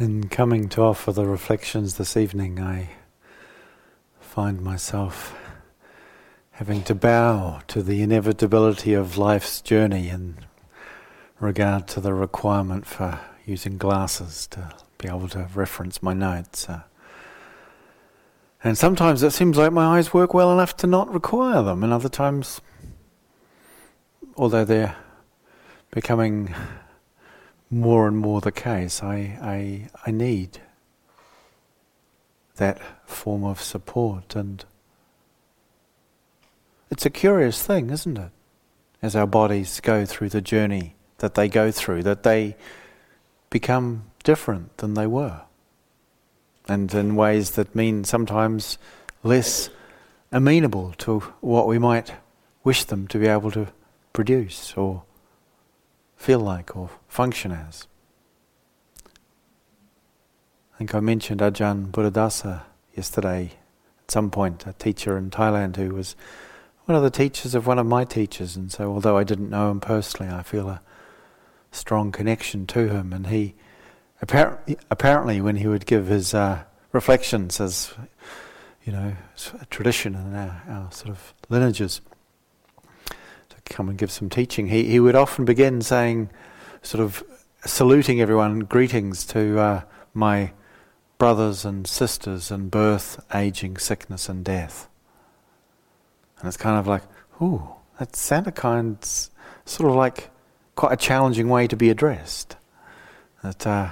In coming to offer the reflections this evening, I find myself having to bow to the inevitability of life's journey in regard to the requirement for using glasses to be able to reference my notes. Uh, and sometimes it seems like my eyes work well enough to not require them, and other times, although they're becoming more and more the case. I, I, I need that form of support. And it's a curious thing, isn't it? As our bodies go through the journey that they go through, that they become different than they were. And in ways that mean sometimes less amenable to what we might wish them to be able to produce or feel like or function as. I think I mentioned Ajahn Buddhadasa yesterday at some point, a teacher in Thailand who was one of the teachers of one of my teachers, and so although I didn't know him personally, I feel a strong connection to him. And he apparently, apparently when he would give his uh, reflections, as you know, a tradition in our, our sort of lineages, come and give some teaching, he, he would often begin saying, sort of saluting everyone, greetings to uh, my brothers and sisters in birth, aging, sickness, and death. And it's kind of like, ooh, that sounded kind, sort of like quite a challenging way to be addressed. That uh,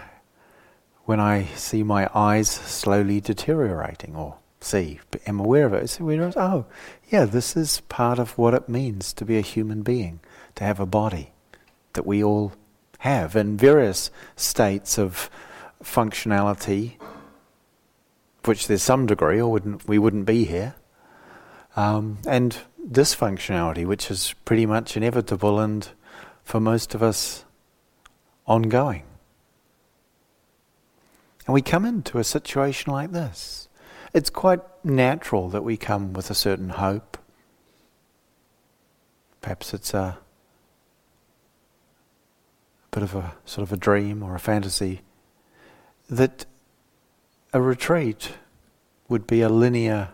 when I see my eyes slowly deteriorating, or see, am aware of it, so we realize, oh, yeah, this is part of what it means to be a human being, to have a body that we all have in various states of functionality, which there's some degree, or wouldn't, we wouldn't be here, um, and dysfunctionality, which is pretty much inevitable and for most of us ongoing. And we come into a situation like this. It's quite natural that we come with a certain hope. Perhaps it's a, bit of a sort of a dream or a fantasy that a retreat would be a linear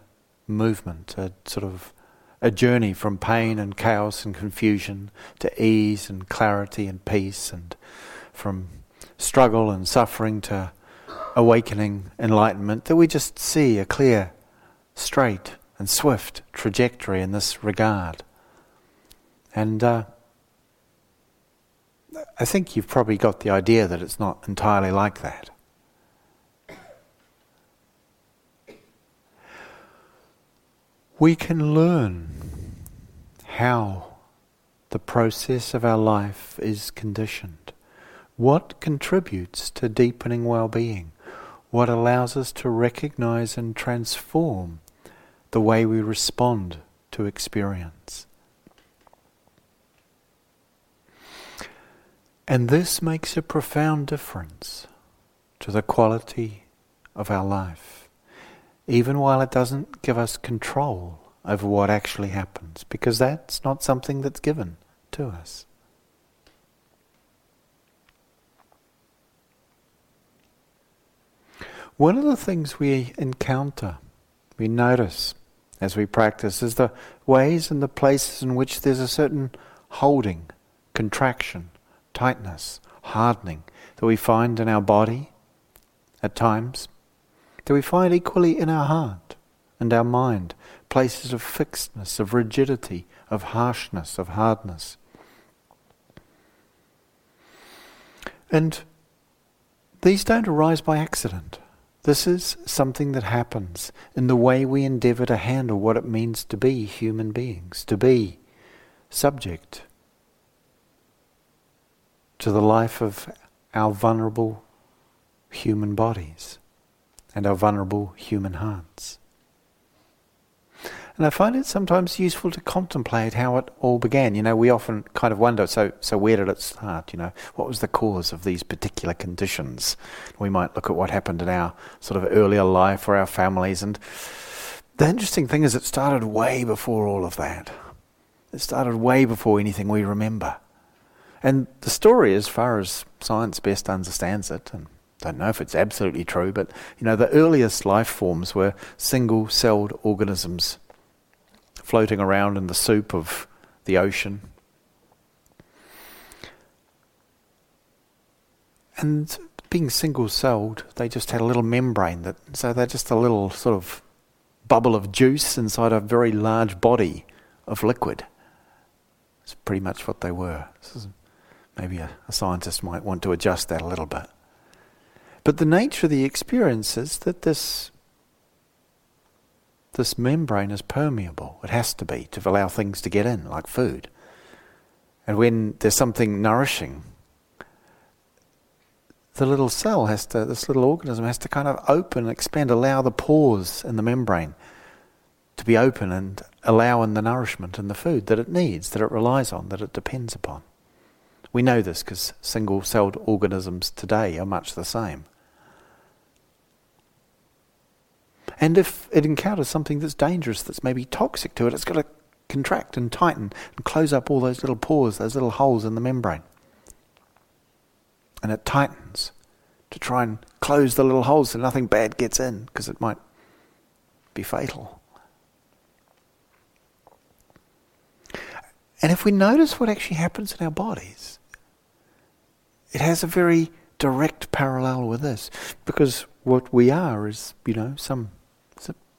movement, a sort of a journey from pain and chaos and confusion to ease and clarity and peace, and from struggle and suffering to awakening enlightenment, that we just see a clear straight and swift trajectory in this regard. And uh, I think you've probably got the idea that it's not entirely like that. We can learn how the process of our life is conditioned, what contributes to deepening well being, what allows us to recognize and transform the way we respond to experience. And this makes a profound difference to the quality of our life, even while it doesn't give us control over what actually happens, because that's not something that's given to us. One of the things we encounter, we notice, as we practice is the ways and the places in which there's a certain holding, contraction, tightness, hardening that we find in our body at times, that we find equally in our heart and our mind, places of fixedness, of rigidity, of harshness, of hardness. And these don't arise by accident. This is something that happens in the way we endeavour to handle what it means to be human beings, to be subject to the life of our vulnerable human bodies and our vulnerable human hearts. And I find it sometimes useful to contemplate how it all began. You know, we often kind of wonder, so, so where did it start? You know, what was the cause of these particular conditions? We might look at what happened in our sort of earlier life or our families. And the interesting thing is, it started way before all of that. It started way before anything we remember. And the story, as far as science best understands it, and I don't know if it's absolutely true, but you know, the earliest life forms were single celled organisms floating around in the soup of the ocean. And being single celled, they just had a little membrane that, so they're just a little sort of bubble of juice inside a very large body of liquid. It's pretty much what they were. maybe a, a scientist might want to adjust that a little bit. But the nature of the experience is that this, this membrane is permeable. It has to be to allow things to get in, like food. And when there's something nourishing, the little cell has to, this little organism has to kind of open, expand, allow the pores in the membrane to be open and allow in the nourishment and the food that it needs, that it relies on, that it depends upon. We know this because single celled organisms today are much the same. And if it encounters something that's dangerous, that's maybe toxic to it, it's got to contract and tighten and close up all those little pores, those little holes in the membrane. And it tightens to try and close the little holes so nothing bad gets in because it might be fatal. And if we notice what actually happens in our bodies, it has a very direct parallel with this because what we are is, you know, some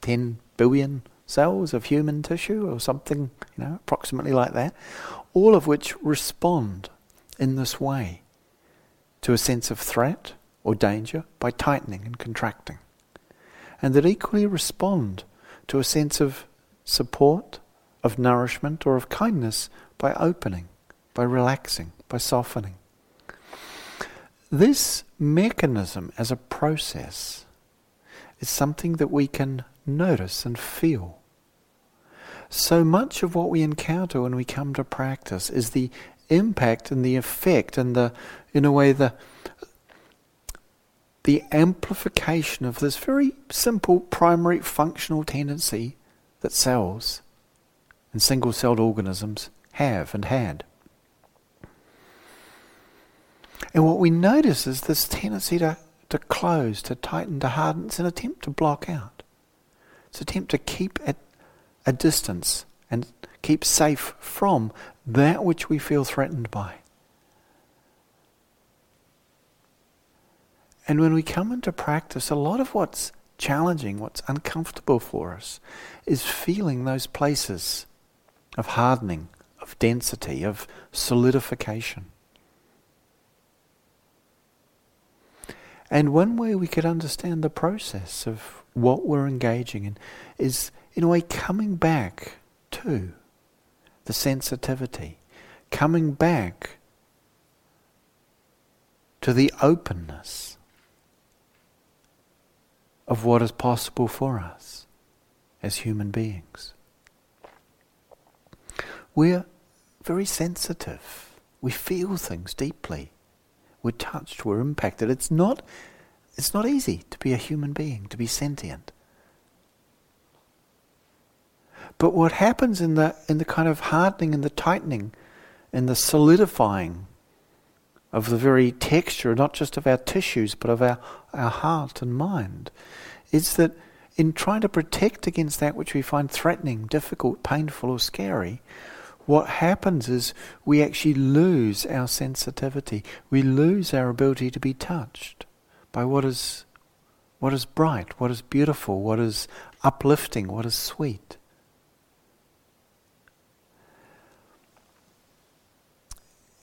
10 billion cells of human tissue or something, you know, approximately like that, all of which respond in this way to a sense of threat or danger by tightening and contracting. And that equally respond to a sense of support, of nourishment, or of kindness by opening, by relaxing, by softening. This mechanism as a process is something that we can notice and feel. So much of what we encounter when we come to practice is the impact and the effect and the, in a way, the the amplification of this very simple primary functional tendency that cells and single celled organisms have and had. And what we notice is this tendency to, to close, to tighten, to harden. It's an attempt to block out. It's an attempt to keep at a distance and keep safe from that which we feel threatened by. And when we come into practice, a lot of what's challenging, what's uncomfortable for us, is feeling those places of hardening, of density, of solidification. And one way we could understand the process of what we're engaging in is, in a way, coming back to the sensitivity, coming back to the openness of what is possible for us as human beings. We're very sensitive. We feel things deeply. We're touched, we're impacted. It's not it's not easy to be a human being, to be sentient. But what happens in the, in the kind of hardening and the tightening and the solidifying of the very texture, not just of our tissues, but of our, our heart and mind, is that in trying to protect against that which we find threatening, difficult, painful, or scary, what happens is we actually lose our sensitivity. We lose our ability to be touched by what is, what is bright, what is beautiful, what is uplifting, what is sweet.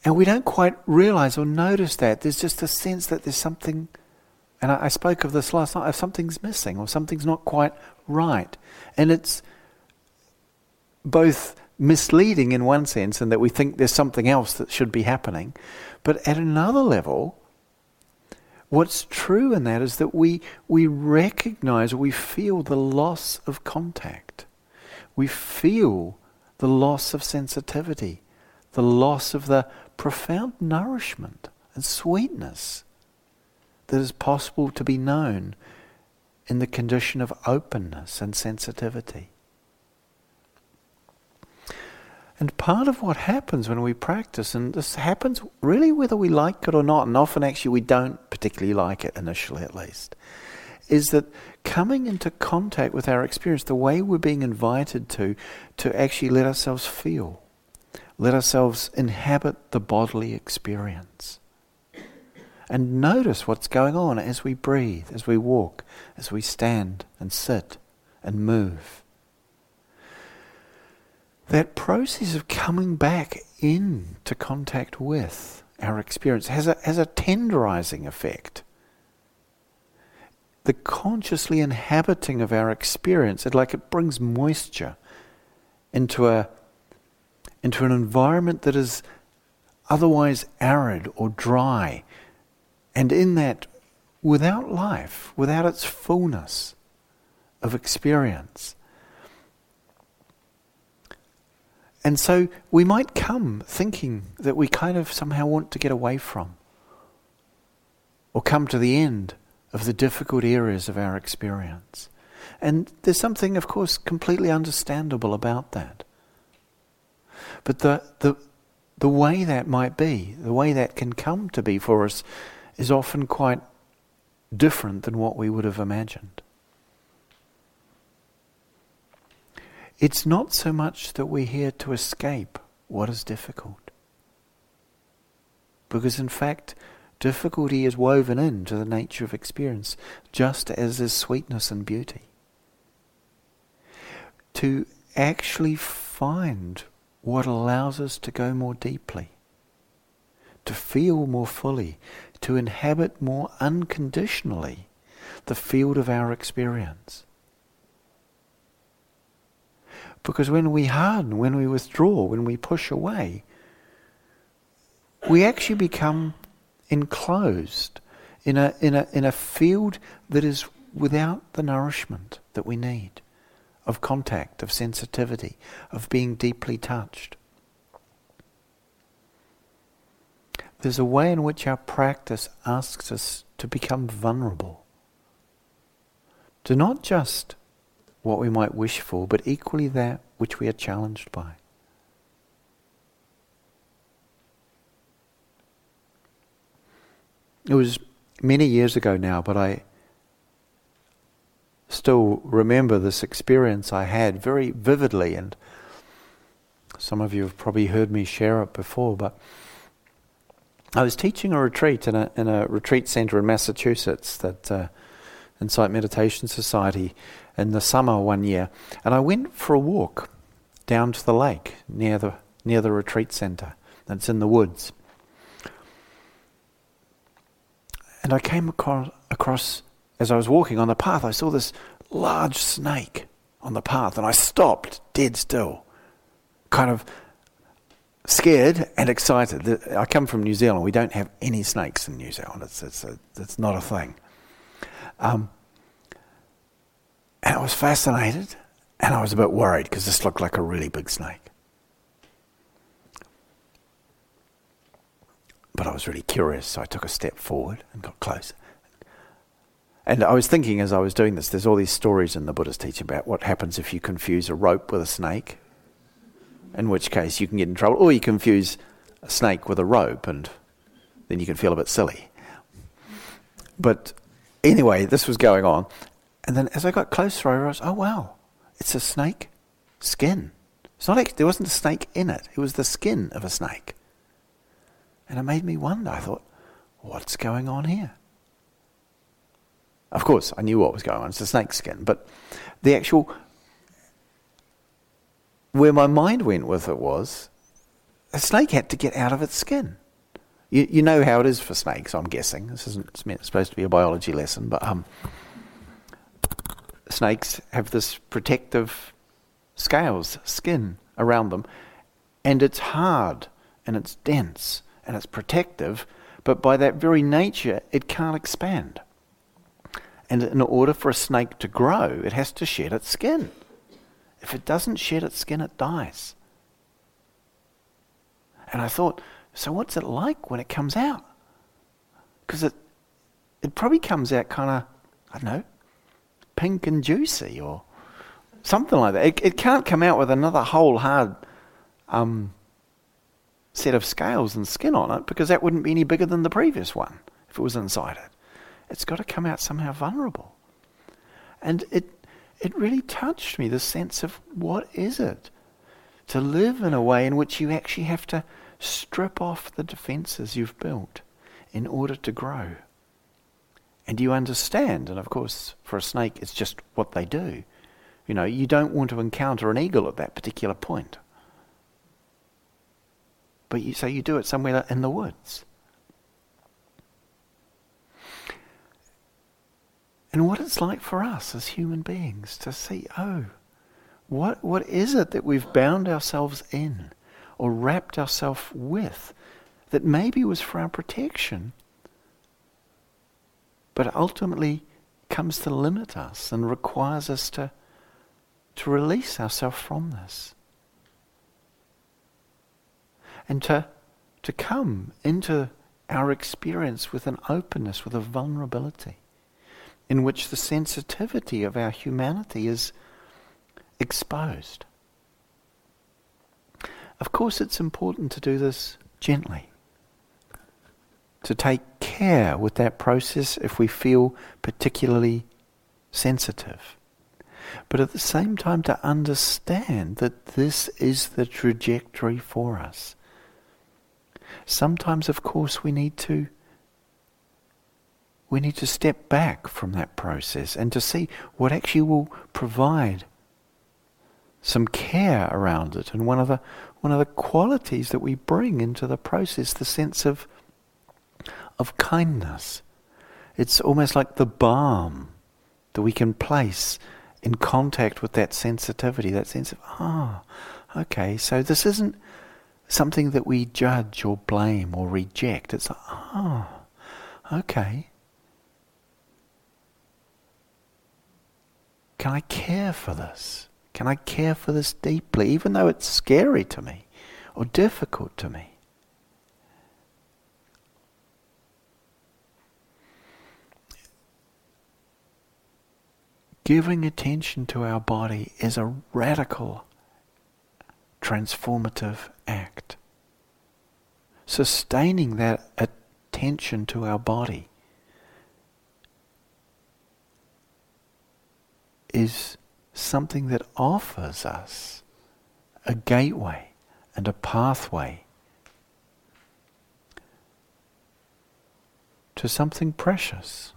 And we don't quite realize or notice that. There's just a sense that there's something, and I, I spoke of this last night, if something's missing or something's not quite right. And it's both misleading in one sense, in that we think there's something else that should be happening. But at another level, What's true in that is that we, we recognize, we feel the loss of contact. We feel the loss of sensitivity, the loss of the profound nourishment and sweetness that is possible to be known in the condition of openness and sensitivity. And part of what happens when we practice, and this happens really whether we like it or not, and often actually we don't particularly like it initially at least, is that coming into contact with our experience, the way we're being invited to, to actually let ourselves feel, let ourselves inhabit the bodily experience. And notice what's going on as we breathe, as we walk, as we stand and sit and move. That process of coming back into contact with our experience has a, has a tenderizing effect the consciously inhabiting of our experience, it like it brings moisture into a into an environment that is otherwise arid or dry, and in that, without life, without its fullness of experience. And so we might come thinking that we kind of somehow want to get away from, or come to the end of the difficult areas of our experience. And there's something, of course, completely understandable about that. But the, the, the way that might be, the way that can come to be for us, is often quite different than what we would have imagined. It's not so much that we're here to escape what is difficult. Because in fact, Difficulty is woven into the nature of experience, just as is sweetness and beauty. To actually find what allows us to go more deeply, to feel more fully, to inhabit more unconditionally the field of our experience. Because when we harden, when we withdraw, when we push away, we actually become enclosed in a, in a, in a field that is without the nourishment that we need of contact, of sensitivity, of being deeply touched. There's a way in which our practice asks us to become vulnerable to not just what we might wish for, but equally that which we are challenged by. It was many years ago now, but I still remember this experience I had very vividly, and some of you have probably heard me share it before, but I was teaching a retreat in a, in a retreat center in Massachusetts that uh, Insight Meditation Society in the summer one year, and I went for a walk down to the lake near the near the retreat center. That's in the woods. And I came across, across, as I was walking on the path, I saw this large snake on the path, and I stopped dead still, kind of scared and excited. I come from New Zealand. We don't have any snakes in New Zealand. It's, it's, a, it's not a thing. Um, was fascinated, and I was a bit worried because this looked like a really big snake. But I was really curious, so I took a step forward and got closer. And I was thinking as I was doing this, there's all these stories in the Buddha's teaching about what happens if you confuse a rope with a snake, in which case you can get in trouble, or you confuse a snake with a rope, and then you can feel a bit silly. But anyway, this was going on. And then as I got closer, I realized, oh wow, it's a snake skin. It's not like there wasn't a snake in it, it was the skin of a snake. And it made me wonder. I thought, what's going on here? Of course, I knew what was going on. It's a snake skin. But the actual, where my mind went with it was, a snake had to get out of its skin. You, you know how it is for snakes, I'm guessing. This isn't meant, supposed to be a biology lesson, but um, snakes have this protective scales, skin around them, and it's hard and it's dense and it's protective, but by that very nature, it can't expand. And in order for a snake to grow, it has to shed its skin. If it doesn't shed its skin, it dies. And I thought, so what's it like when it comes out? Because it, it probably comes out kind of, I don't know, pink and juicy or something like that. It, it can't come out with another whole hard um, set of scales and skin on it because that wouldn't be any bigger than the previous one if it was inside it. It's got to come out somehow vulnerable. And it, it really touched me, the sense of what is it to live in a way in which you actually have to strip off the defenses you've built in order to grow. And you understand, and of course, for a snake, it's just what they do. You know, you don't want to encounter an eagle at that particular point. But you, so you do it somewhere in the woods. And what it's like for us as human beings to see, oh, what, what is it that we've bound ourselves in or wrapped ourselves with that maybe was for our protection, but ultimately comes to limit us and requires us to, to release ourselves from this? And to, to come into our experience with an openness, with a vulnerability in which the sensitivity of our humanity is exposed. Of course, it's important to do this gently, to take care with that process if we feel particularly sensitive. But at the same time, to understand that this is the trajectory for us. Sometimes, of course, we need to we need to step back from that process and to see what actually will provide some care around it. And one of the one of the qualities that we bring into the process, the sense of of kindness. It's almost like the balm that we can place in contact with that sensitivity, that sense of, ah, oh, okay, so this isn't something that we judge or blame or reject. It's like, ah, oh, okay. Can I care for this? Can I care for this deeply, even though it's scary to me or difficult to me? Giving attention to our body is a radical, transformative act. Sustaining that attention to our body is something that offers us a gateway and a pathway to something precious.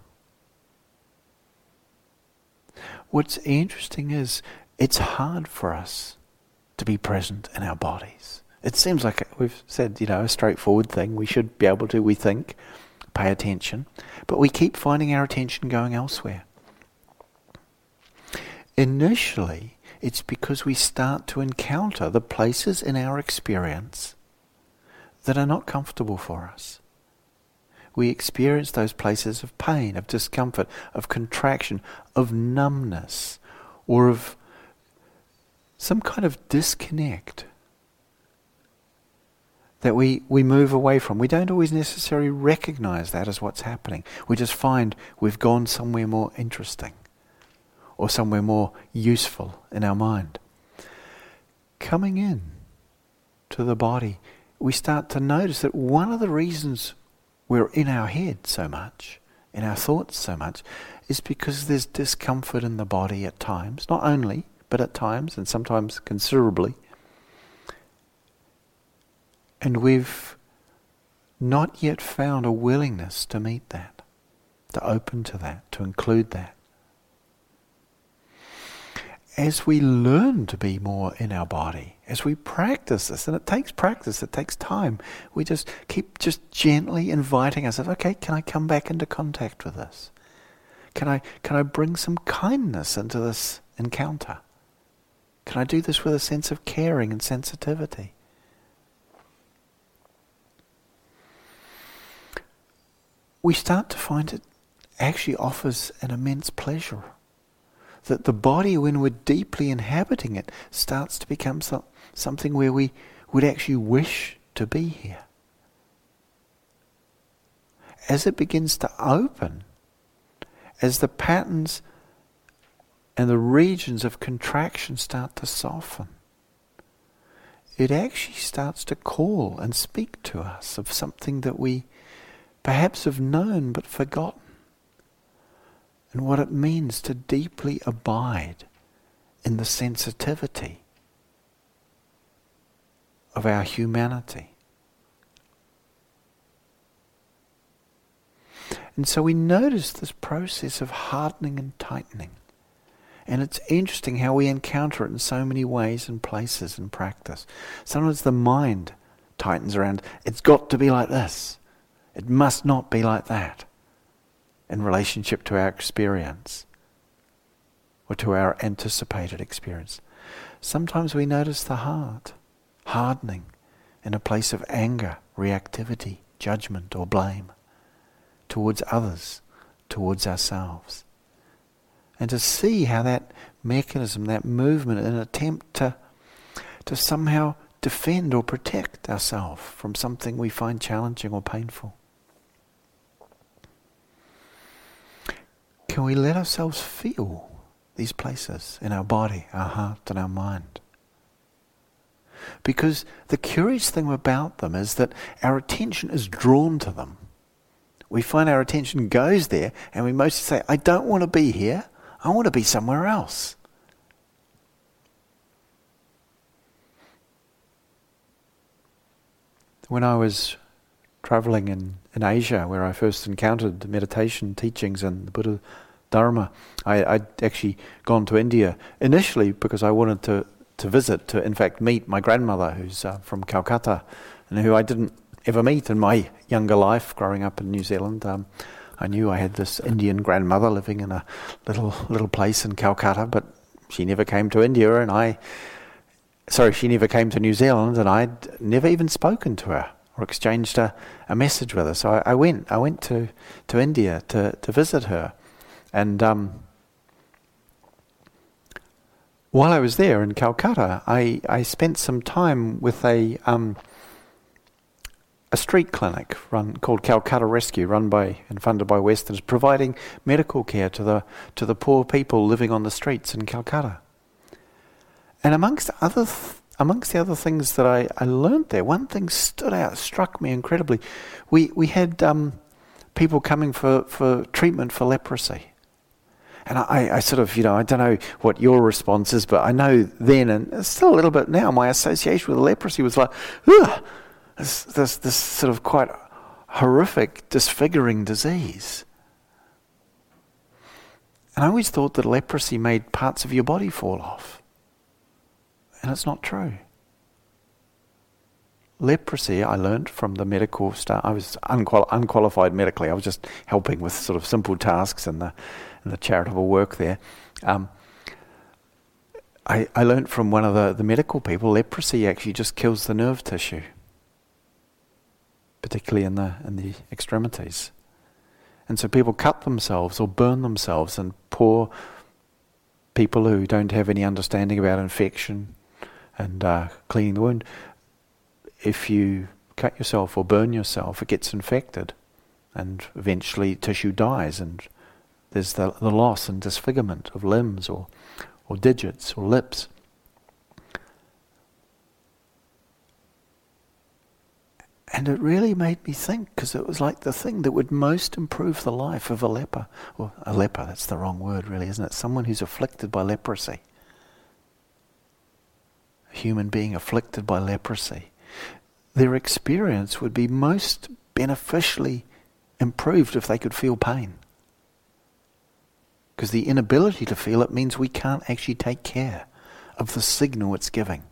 What's interesting is it's hard for us to be present in our bodies. It seems like we've said, you know, a straightforward thing. We should be able to, we think, pay attention. But we keep finding our attention going elsewhere. Initially, it's because we start to encounter the places in our experience that are not comfortable for us. We experience those places of pain, of discomfort, of contraction, of numbness, or of some kind of disconnect that we, we move away from. We don't always necessarily recognize that as what's happening. We just find we've gone somewhere more interesting or somewhere more useful in our mind. Coming in to the body, we start to notice that one of the reasons we're in our head so much, in our thoughts so much, is because there's discomfort in the body at times, not only, but at times, and sometimes considerably. And we've not yet found a willingness to meet that, to open to that, to include that as we learn to be more in our body, as we practice this, and it takes practice, it takes time, we just keep just gently inviting ourselves, okay, can I come back into contact with this? Can I, can I bring some kindness into this encounter? Can I do this with a sense of caring and sensitivity? We start to find it actually offers an immense pleasure that the body, when we're deeply inhabiting it, starts to become so, something where we would actually wish to be here. As it begins to open, as the patterns and the regions of contraction start to soften, it actually starts to call and speak to us of something that we perhaps have known but forgotten. And what it means to deeply abide in the sensitivity of our humanity. And so we notice this process of hardening and tightening. And it's interesting how we encounter it in so many ways and places in practice. Sometimes the mind tightens around, it's got to be like this. It must not be like that in relationship to our experience or to our anticipated experience. Sometimes we notice the heart hardening in a place of anger, reactivity, judgment, or blame towards others, towards ourselves. And to see how that mechanism, that movement, an attempt to, to somehow defend or protect ourselves from something we find challenging or painful. Can we let ourselves feel these places in our body, our heart, and our mind? Because the curious thing about them is that our attention is drawn to them. We find our attention goes there, and we mostly say, I don't want to be here, I want to be somewhere else. When I was traveling in, in Asia, where I first encountered meditation teachings and the Buddha Dharma, I, I'd actually gone to India initially because I wanted to to visit, to in fact meet my grandmother, who's uh, from Calcutta, and who I didn't ever meet in my younger life growing up in New Zealand. Um, I knew I had this Indian grandmother living in a little little place in Calcutta, but she never came to India, and I, sorry, she never came to New Zealand, and I'd never even spoken to her or exchanged a, a message with her. So I, I went, I went to, to India to, to visit her, and um, while I was there in Calcutta, I, I spent some time with a um, a street clinic run called Calcutta Rescue, run by and funded by Westerns, providing medical care to the to the poor people living on the streets in Calcutta. And amongst other th- amongst the other things that I, I learned there, one thing stood out, struck me incredibly. We we had um, people coming for, for treatment for leprosy. And I, I, sort of, you know, I don't know what your response is, but I know then and still a little bit now, my association with leprosy was like, this, this, this sort of quite horrific, disfiguring disease. And I always thought that leprosy made parts of your body fall off. And it's not true. Leprosy, I learned from the medical staff. I was unqual- unqualified medically. I was just helping with sort of simple tasks and the and the charitable work there. Um, I, I learned from one of the, the medical people leprosy actually just kills the nerve tissue, particularly in the, in the extremities. And so people cut themselves or burn themselves, and poor people who don't have any understanding about infection and uh, cleaning the wound, if you cut yourself or burn yourself, it gets infected, and eventually tissue dies, and there's the, the loss and disfigurement of limbs or, or digits or lips. And it really made me think because it was like the thing that would most improve the life of a leper. Or a leper, that's the wrong word, really, isn't it? Someone who's afflicted by leprosy. A human being afflicted by leprosy. Their experience would be most beneficially improved if they could feel pain. Because the inability to feel it means we can't actually take care of the signal it's giving.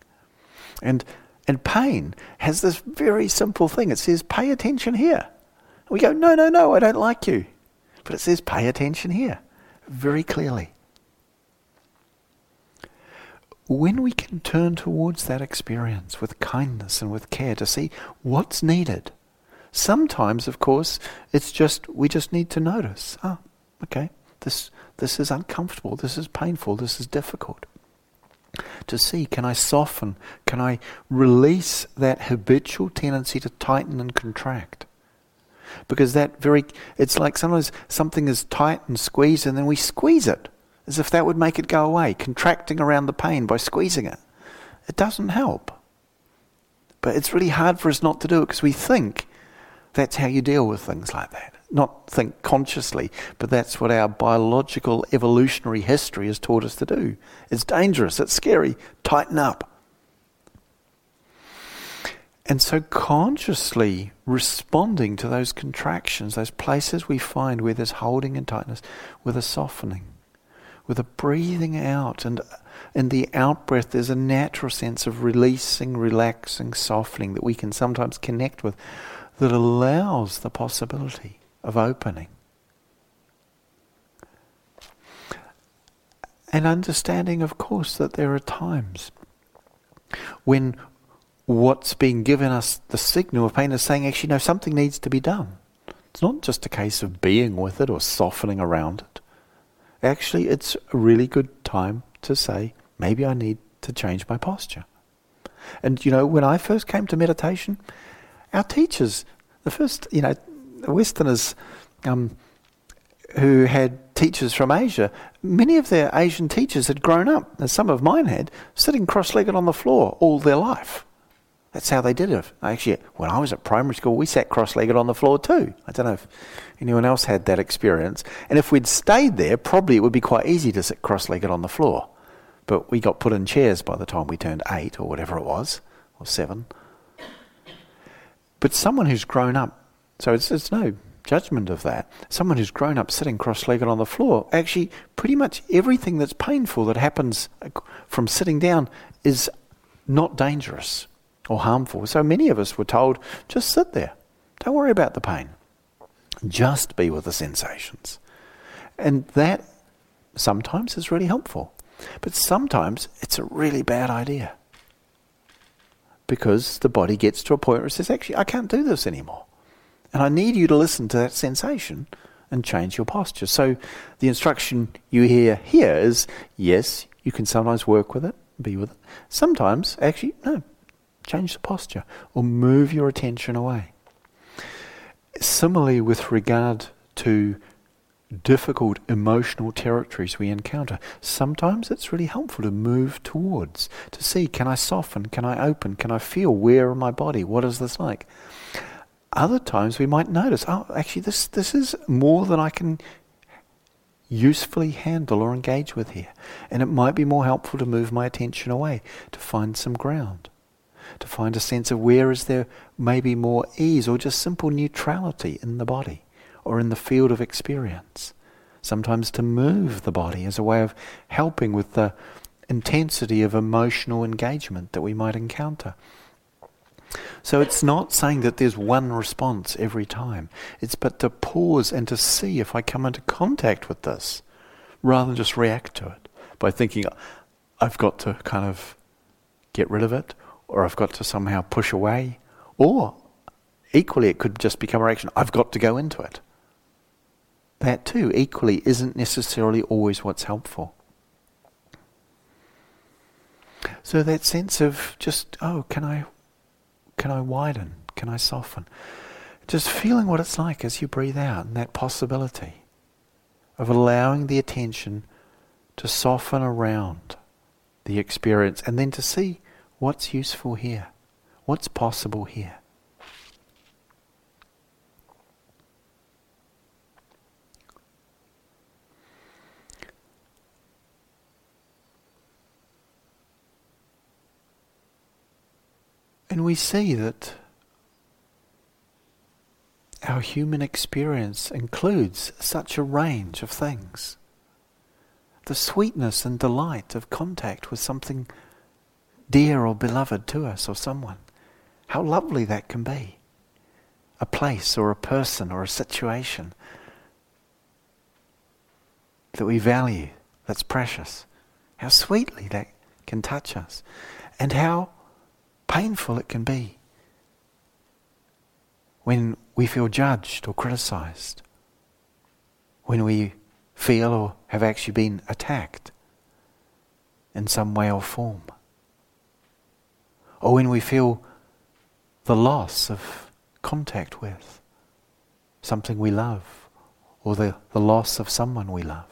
And, and pain has this very simple thing. It says, pay attention here. We go, no, no, no, I don't like you. But it says, pay attention here, very clearly. When we can turn towards that experience with kindness and with care to see what's needed, sometimes, of course, it's just, we just need to notice, Ah, okay, this, this is uncomfortable, this is painful, this is difficult. To see, can I soften? Can I release that habitual tendency to tighten and contract? Because that very, it's like sometimes something is tight and squeezed and then we squeeze it as if that would make it go away, contracting around the pain by squeezing it. It doesn't help. But it's really hard for us not to do it because we think that's how you deal with things like that. Not think consciously, but that's what our biological evolutionary history has taught us to do. It's dangerous, it's scary, tighten up. And so, consciously responding to those contractions, those places we find where there's holding and tightness, with a softening, with a breathing out. And in the out breath, there's a natural sense of releasing, relaxing, softening that we can sometimes connect with that allows the possibility of opening. And understanding, of course, that there are times when what's being given us the signal of pain is saying, actually, no, something needs to be done. It's not just a case of being with it or softening around it. Actually, it's a really good time to say, maybe I need to change my posture. And, you know, when I first came to meditation, our teachers, the first, you know, Westerners um, who had teachers from Asia, many of their Asian teachers had grown up, as some of mine had, sitting cross legged on the floor all their life. That's how they did it. Actually, when I was at primary school, we sat cross legged on the floor too. I don't know if anyone else had that experience. And if we'd stayed there, probably it would be quite easy to sit cross legged on the floor. But we got put in chairs by the time we turned eight or whatever it was, or seven. But someone who's grown up, so it's, it's no judgment of that, someone who's grown up sitting cross legged on the floor, actually, pretty much everything that's painful that happens uh, from sitting down is not dangerous or harmful. So many of us were told, just sit there. Don't worry about the pain. Just be with the sensations. And that sometimes is really helpful. But sometimes it's a really bad idea. Because the body gets to a point where it says, actually, I can't do this anymore. And I need you to listen to that sensation and change your posture. So the instruction you hear here is yes, you can sometimes work with it, be with it. Sometimes, actually, no, Change the posture or move your attention away. Similarly, with regard to difficult emotional territories we encounter, sometimes it's really helpful to move towards, to see can I soften, can I open, can I feel where in my body, what is this like? Other times we might notice, oh, actually, this, this is more than I can usefully handle or engage with here. And it might be more helpful to move my attention away, to find some ground to find a sense of where is there maybe more ease or just simple neutrality in the body or in the field of experience. Sometimes to move the body as a way of helping with the intensity of emotional engagement that we might encounter. So it's not saying that there's one response every time. It's but to pause and to see if I come into contact with this rather than just react to it by thinking I've got to kind of get rid of it or I've got to somehow push away, or equally it could just become a reaction, I've got to go into it. That too, equally, isn't necessarily always what's helpful. So that sense of just, oh, can I, can I widen? Can I soften? Just feeling what it's like as you breathe out, and that possibility of allowing the attention to soften around the experience, and then to see What's useful here? What's possible here? And we see that our human experience includes such a range of things. The sweetness and delight of contact with something dear or beloved to us or someone. How lovely that can be. A place or a person or a situation that we value, that's precious. How sweetly that can touch us. And how painful it can be when we feel judged or criticized, when we feel or have actually been attacked in some way or form or when we feel the loss of contact with something we love, or the, the loss of someone we love.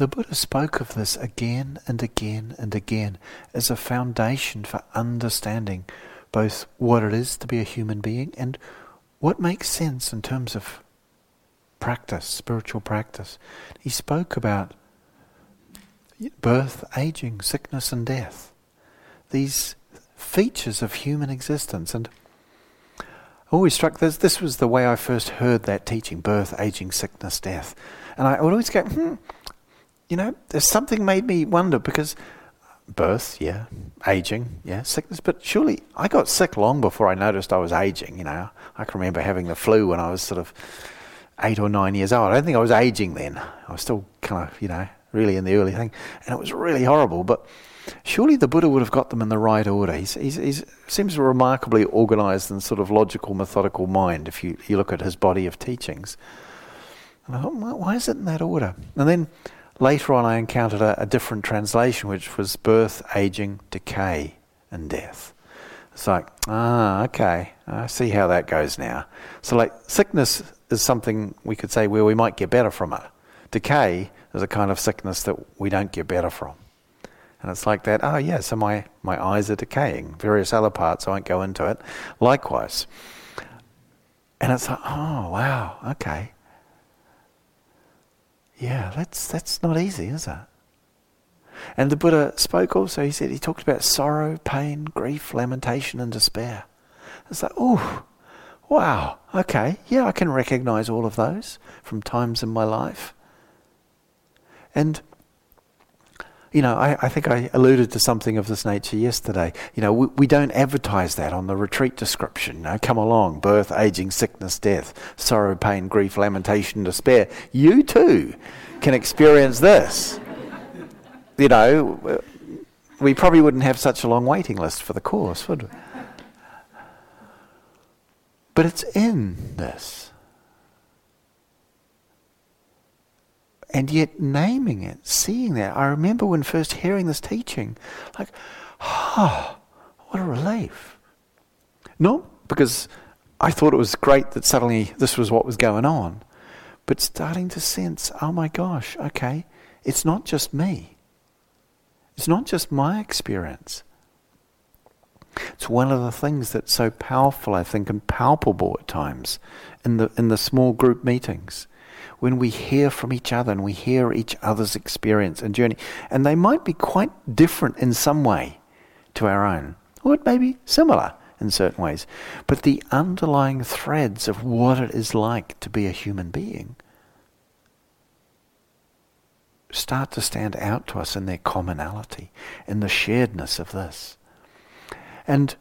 The Buddha spoke of this again and again and again as a foundation for understanding both what it is to be a human being and what makes sense in terms of practice, spiritual practice. He spoke about birth, aging, sickness, and death. These features of human existence. And I always struck this, this was the way I first heard that teaching birth, aging, sickness, death. And I would always go, hmm, you know, there's something made me wonder because birth, yeah, aging, yeah, sickness, but surely I got sick long before I noticed I was aging, you know. I can remember having the flu when I was sort of eight or nine years old. I don't think I was aging then. I was still kind of, you know, really in the early thing. And it was really horrible, but surely the Buddha would have got them in the right order. He he's, he's, seems a remarkably organized and sort of logical, methodical mind if you, you look at his body of teachings. And I thought, why is it in that order? And then Later on, I encountered a, a different translation, which was birth, aging, decay, and death. It's like, ah, okay, I see how that goes now. So, like, sickness is something we could say where we might get better from it. Decay is a kind of sickness that we don't get better from. And it's like that, oh, yeah, so my, my eyes are decaying. Various other parts, I won't go into it. Likewise. And it's like, oh, wow, okay. Yeah, that's that's not easy, is it? And the Buddha spoke also, he said, he talked about sorrow, pain, grief, lamentation, and despair. It's like, oh, wow, okay, yeah, I can recognize all of those from times in my life. And you know, I, I, think I alluded to something of this nature yesterday. You know, we, we don't advertise that on the retreat description. You know, come along, birth, aging, sickness, death, sorrow, pain, grief, lamentation, despair. You too can experience this. You know, we probably wouldn't have such a long waiting list for the course, would we? But it's in this. And yet naming it, seeing that. I remember when first hearing this teaching, like, oh, what a relief. Not because I thought it was great that suddenly this was what was going on, but starting to sense, oh my gosh, okay, it's not just me. It's not just my experience. It's one of the things that's so powerful, I think, and palpable at times in the in the small group meetings when we hear from each other and we hear each other's experience and journey. And they might be quite different in some way to our own, or it may be similar in certain ways. But the underlying threads of what it is like to be a human being start to stand out to us in their commonality, in the sharedness of this. And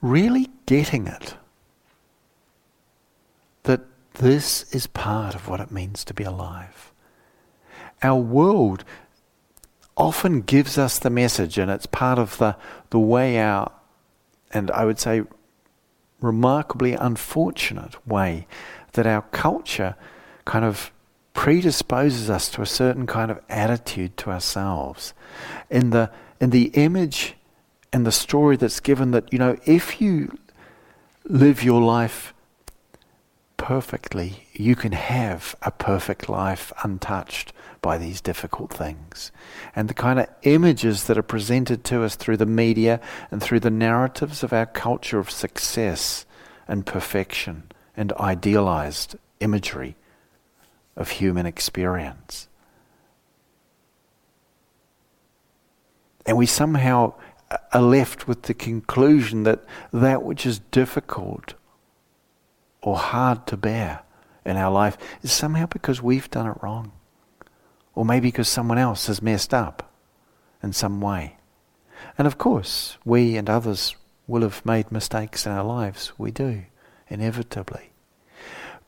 really getting it this is part of what it means to be alive. Our world often gives us the message, and it's part of the, the way our, and I would say, remarkably unfortunate way that our culture kind of predisposes us to a certain kind of attitude to ourselves. In the, in the image and the story that's given that, you know, if you live your life perfectly, you can have a perfect life untouched by these difficult things. And the kind of images that are presented to us through the media and through the narratives of our culture of success and perfection and idealized imagery of human experience. And we somehow are left with the conclusion that that which is difficult or hard to bear in our life is somehow because we've done it wrong. Or maybe because someone else has messed up in some way. And of course, we and others will have made mistakes in our lives. We do, inevitably.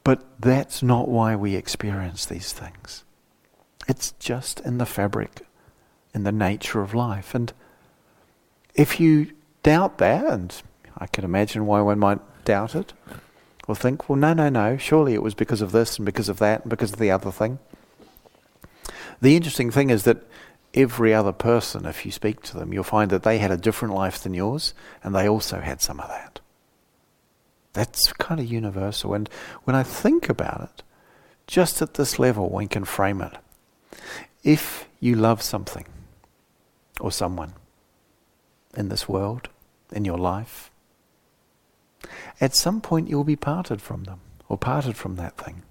But that's not why we experience these things. It's just in the fabric, in the nature of life. And if you doubt that, and I can imagine why one might doubt it, will think, well, no, no, no, surely it was because of this and because of that and because of the other thing. The interesting thing is that every other person, if you speak to them, you'll find that they had a different life than yours and they also had some of that. That's kind of universal. And when I think about it, just at this level, one can frame it. If you love something or someone in this world, in your life, at some point you'll be parted from them or parted from that thing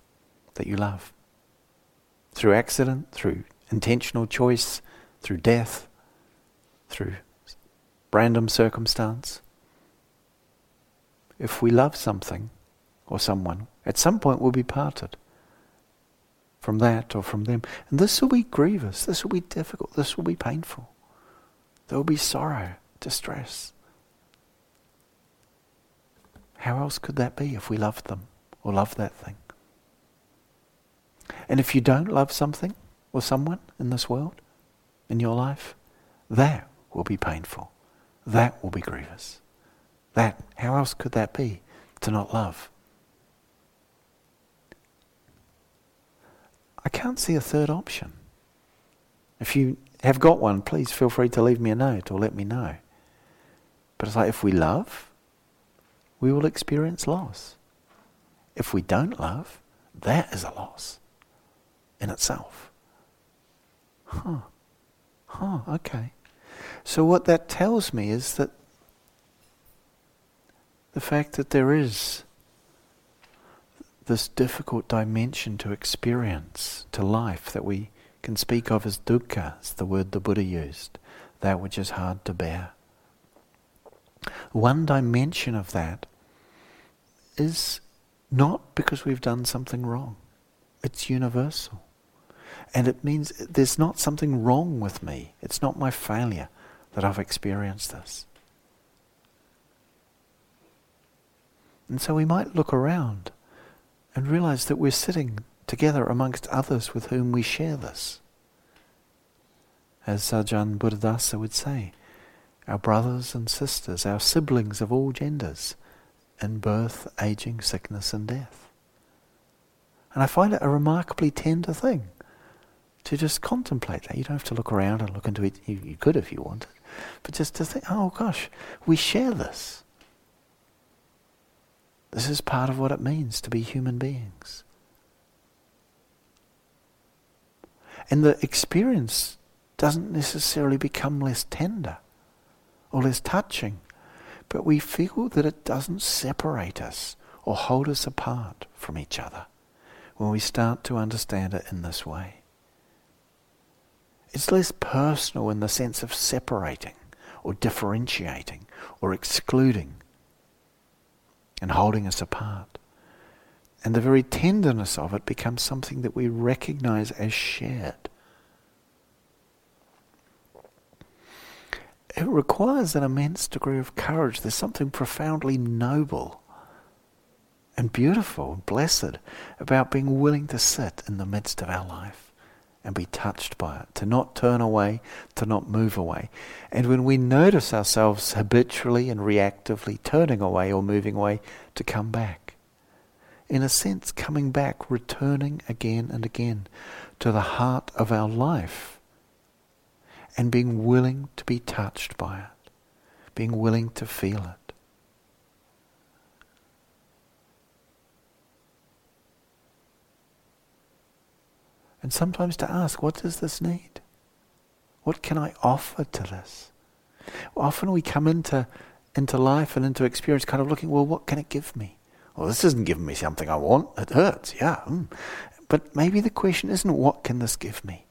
that you love. Through accident, through intentional choice, through death, through random circumstance. If we love something or someone, at some point we'll be parted from that or from them. And this will be grievous, this will be difficult, this will be painful. There will be sorrow, distress. How else could that be if we love them or love that thing? And if you don't love something or someone in this world, in your life, that will be painful. That will be grievous. That, how else could that be to not love? I can't see a third option. If you have got one, please feel free to leave me a note or let me know. But it's like if we love, we will experience loss. If we don't love, that is a loss in itself. Huh. Huh, okay. So what that tells me is that the fact that there is this difficult dimension to experience, to life, that we can speak of as dukkha, the word the Buddha used, that which is hard to bear. One dimension of that is not because we've done something wrong. It's universal. And it means there's not something wrong with me. It's not my failure that I've experienced this. And so we might look around and realize that we're sitting together amongst others with whom we share this. As Ajahn Buddhadasa would say, our brothers and sisters, our siblings of all genders, in birth, aging, sickness, and death. And I find it a remarkably tender thing to just contemplate that. You don't have to look around and look into it. You, you could if you wanted. But just to think, oh gosh, we share this. This is part of what it means to be human beings. And the experience doesn't necessarily become less tender or less touching, but we feel that it doesn't separate us or hold us apart from each other when we start to understand it in this way. It's less personal in the sense of separating or differentiating or excluding and holding us apart. And the very tenderness of it becomes something that we recognize as shared. It requires an immense degree of courage. There's something profoundly noble and beautiful and blessed about being willing to sit in the midst of our life and be touched by it, to not turn away, to not move away. And when we notice ourselves habitually and reactively turning away or moving away, to come back in a sense, coming back, returning again and again to the heart of our life and being willing to be touched by it, being willing to feel it. And sometimes to ask, what does this need? What can I offer to this? Often we come into, into life and into experience kind of looking, well, what can it give me? Well, this isn't giving me something I want. It hurts, yeah. Mm. But maybe the question isn't what can this give me?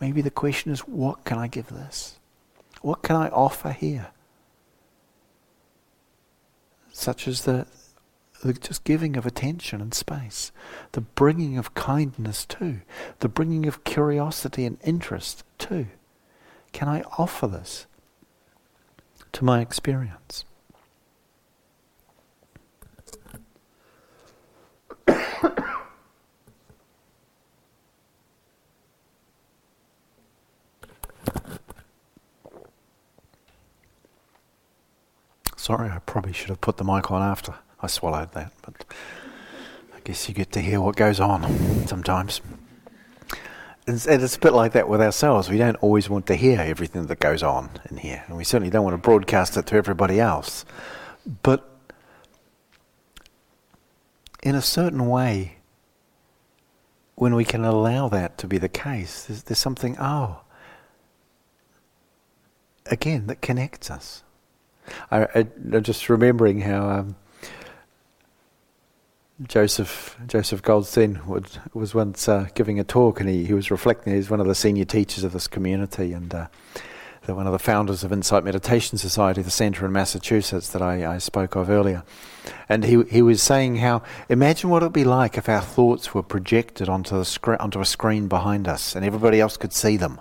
Maybe the question is what can I give this? What can I offer here? Such as the, the just giving of attention and space, the bringing of kindness too, the bringing of curiosity and interest too. Can I offer this to my experience? Sorry, I probably should have put the mic on after I swallowed that, but I guess you get to hear what goes on sometimes. It's, and it's a bit like that with ourselves. We don't always want to hear everything that goes on in here, and we certainly don't want to broadcast it to everybody else. But in a certain way, when we can allow that to be the case, there's, there's something, oh, again, that connects us. I, am just remembering how um, Joseph Joseph Goldstein would, was once uh, giving a talk, and he, he was reflecting. He's one of the senior teachers of this community, and uh, one of the founders of Insight Meditation Society, the centre in Massachusetts that I, I spoke of earlier. And he, he was saying how, imagine what it would be like if our thoughts were projected onto, the scre- onto a screen behind us and everybody else could see them.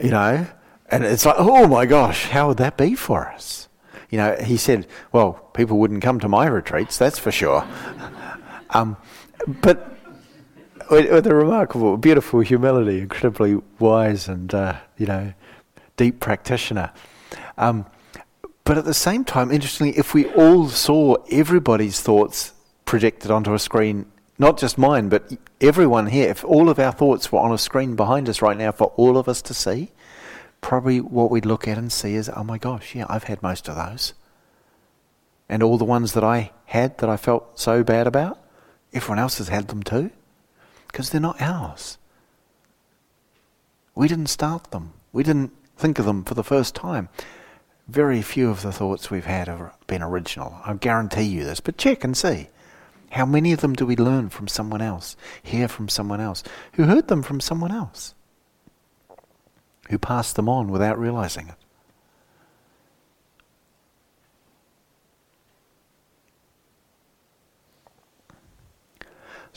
You know? And it's like, oh my gosh, how would that be for us? You know, he said, well, people wouldn't come to my retreats, that's for sure. um, but with a remarkable, beautiful humility, incredibly wise and, uh, you know, deep practitioner. Um, but at the same time, interestingly, if we all saw everybody's thoughts projected onto a screen, not just mine, but everyone here, if all of our thoughts were on a screen behind us right now for all of us to see, probably what we'd look at and see is, oh my gosh, yeah, I've had most of those. And all the ones that I had that I felt so bad about, everyone else has had them too. Because they're not ours. We didn't start them. We didn't think of them for the first time. Very few of the thoughts we've had have been original. I guarantee you this. But check and see. How many of them do we learn from someone else, hear from someone else, who heard them from someone else, who pass them on without realizing it?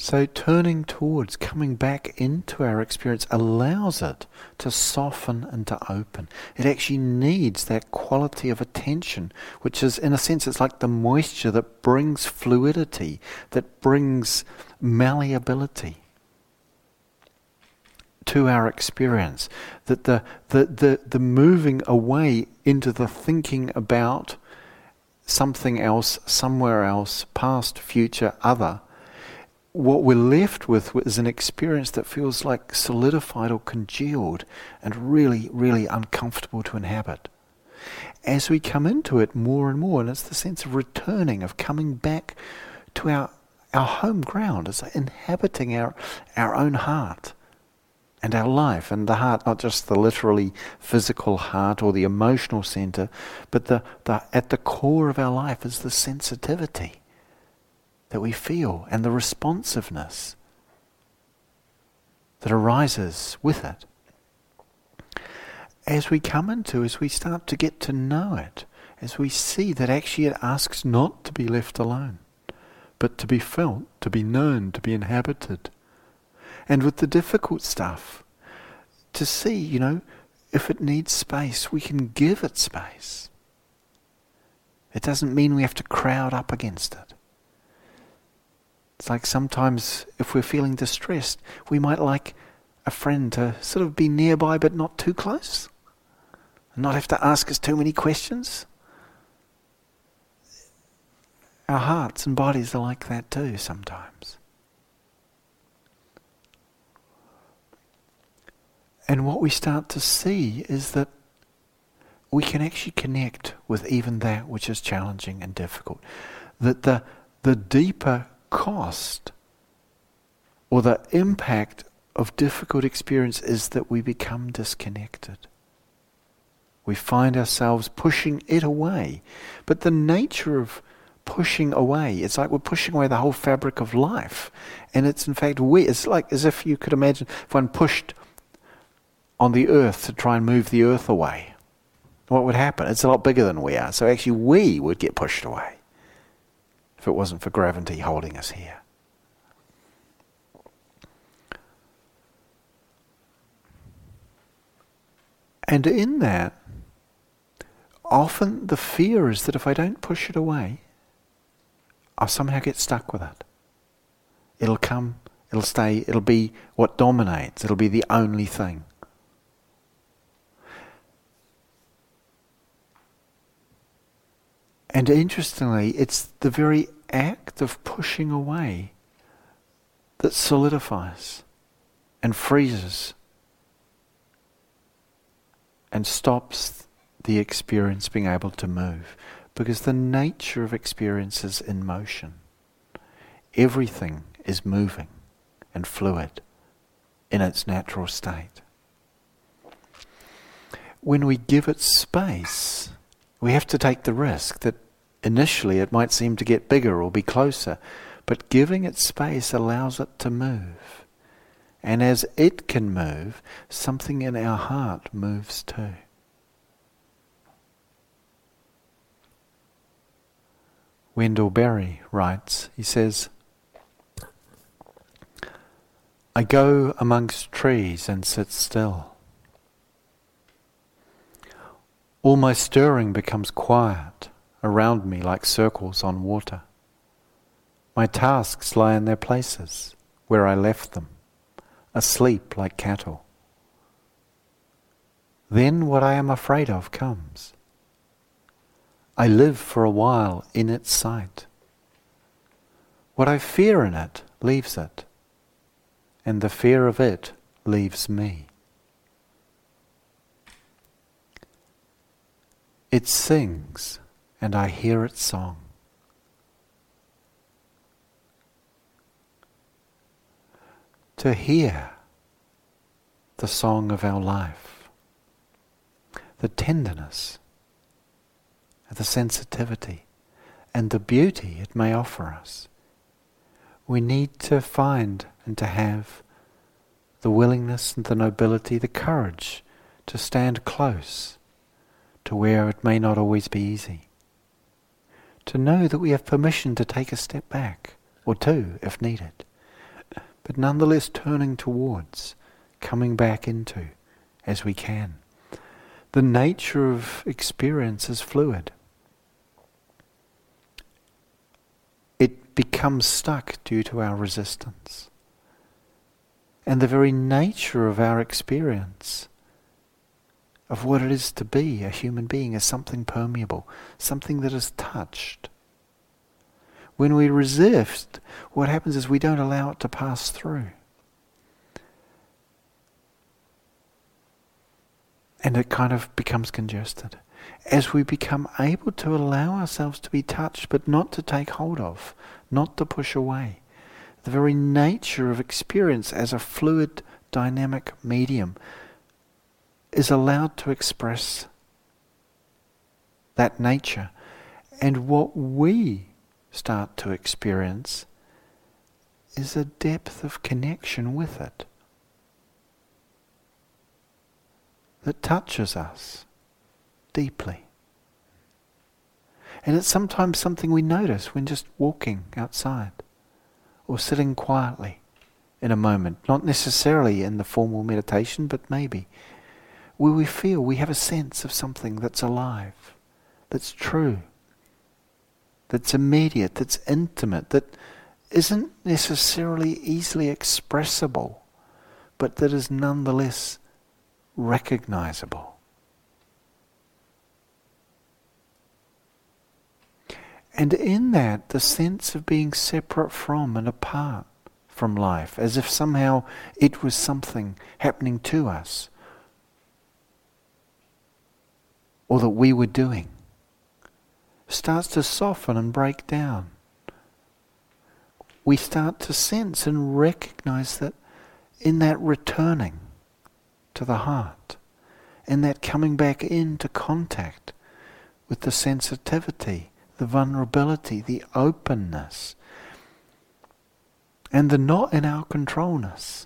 So, turning towards, coming back into our experience allows it to soften and to open. It actually needs that quality of attention, which is, in a sense, it's like the moisture that brings fluidity, that brings malleability to our experience. That the, the, the, the moving away into the thinking about something else, somewhere else, past, future, other what we're left with is an experience that feels like solidified or congealed and really, really uncomfortable to inhabit. As we come into it more and more, and it's the sense of returning, of coming back to our, our home ground, like inhabiting our, our own heart and our life. And the heart, not just the literally physical heart or the emotional center, but the, the, at the core of our life is the sensitivity that we feel and the responsiveness that arises with it. As we come into, as we start to get to know it, as we see that actually it asks not to be left alone, but to be felt, to be known, to be inhabited. And with the difficult stuff, to see, you know, if it needs space, we can give it space. It doesn't mean we have to crowd up against it. It's like sometimes if we're feeling distressed, we might like a friend to sort of be nearby but not too close, and not have to ask us too many questions. Our hearts and bodies are like that too sometimes. And what we start to see is that we can actually connect with even that which is challenging and difficult. That the, the deeper cost or the impact of difficult experience is that we become disconnected. We find ourselves pushing it away. But the nature of pushing away, it's like we're pushing away the whole fabric of life. And it's in fact we. It's like as if you could imagine if one pushed on the earth to try and move the earth away. What would happen? It's a lot bigger than we are. So actually we would get pushed away if it wasn't for gravity holding us here. And in that, often the fear is that if I don't push it away, I'll somehow get stuck with it. It'll come, it'll stay, it'll be what dominates, it'll be the only thing. And interestingly, it's the very act of pushing away that solidifies and freezes and stops the experience being able to move. Because the nature of experience is in motion. Everything is moving. and fluid in its natural state. When we give it space, we have to take the risk that initially it might seem to get bigger or be closer, but giving it space allows it to move. And as it can move, something in our heart moves too. Wendell Berry writes, he says, I go amongst trees and sit still. All my stirring becomes quiet around me like circles on water. My tasks lie in their places where I left them, asleep like cattle. Then what I am afraid of comes. I live for a while in its sight. What I fear in it leaves it, and the fear of it leaves me. It sings, and I hear its song. To hear the song of our life, the tenderness, the sensitivity and the beauty it may offer us. We need to find and to have the willingness and the nobility, the courage to stand close to where it may not always be easy. To know that we have permission to take a step back, or two if needed, but nonetheless turning towards, coming back into as we can. The nature of experience is fluid. It becomes stuck due to our resistance. And the very nature of our experience of what it is to be a human being is something permeable, something that is touched. When we resist, what happens is we don't allow it to pass through. And it kind of becomes congested as we become able to allow ourselves to be touched, but not to take hold of, not to push away. The very nature of experience as a fluid, dynamic medium is allowed to express that nature. And what we start to experience is a depth of connection with it that touches us deeply. And it's sometimes something we notice when just walking outside or sitting quietly in a moment, not necessarily in the formal meditation, but maybe, where we feel we have a sense of something that's alive, that's true, that's immediate, that's intimate, that isn't necessarily easily expressible, but that is nonetheless recognizable. And in that, the sense of being separate from and apart from life, as if somehow it was something happening to us, or that we were doing, starts to soften and break down. We start to sense and recognize that in that returning to the heart, in that coming back into contact with the sensitivity the vulnerability, the openness, and the not in our controlness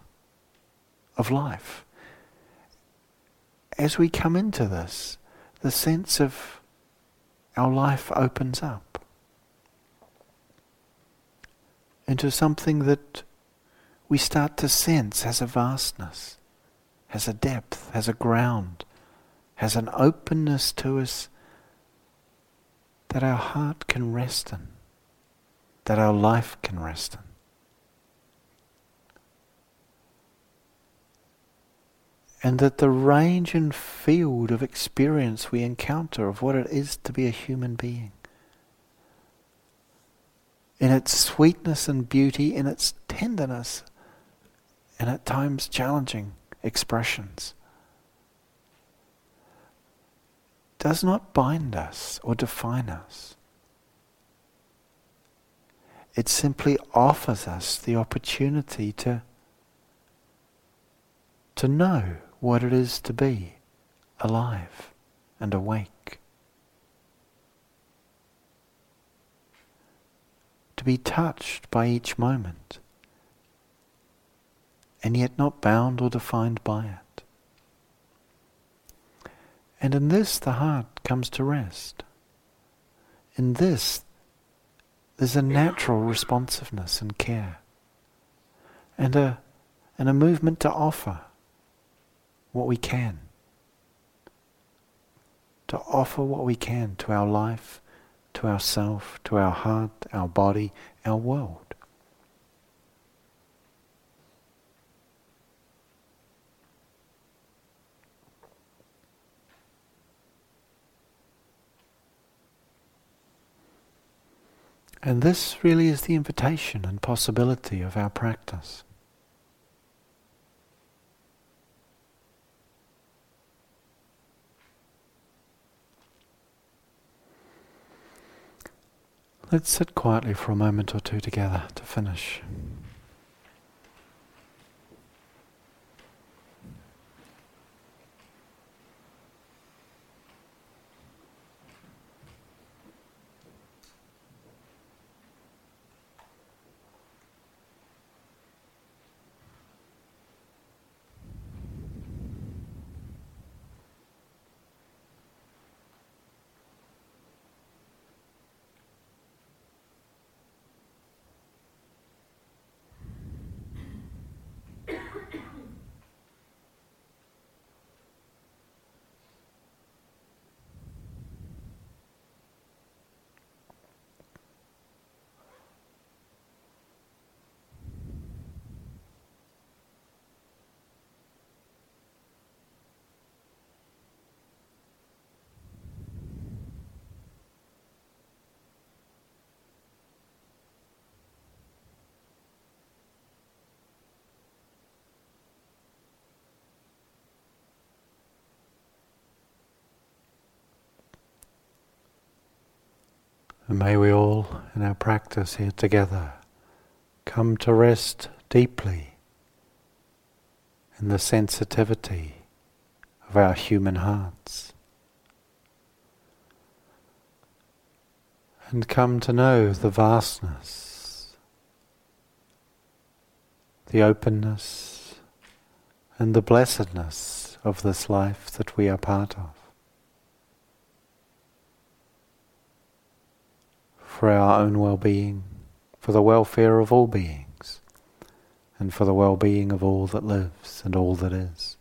of life. As we come into this, the sense of our life opens up into something that we start to sense has a vastness, has a depth, has a ground, has an openness to us that our heart can rest in, that our life can rest in. And that the range and field of experience we encounter of what it is to be a human being, in its sweetness and beauty, in its tenderness, and at times challenging expressions, does not bind us or define us. It simply offers us the opportunity to to know what it is to be alive and awake. To be touched by each moment and yet not bound or defined by it. And in this the heart comes to rest. In this there's a natural responsiveness and care and a, and a movement to offer what we can. To offer what we can to our life, to ourself, to our heart, our body, our world. And this really is the invitation and possibility of our practice. Let's sit quietly for a moment or two together to finish. And may we all, in our practice here together, come to rest deeply in the sensitivity of our human hearts. And come to know the vastness, the openness, and the blessedness of this life that we are part of. For our own well being, for the welfare of all beings, and for the well being of all that lives and all that is.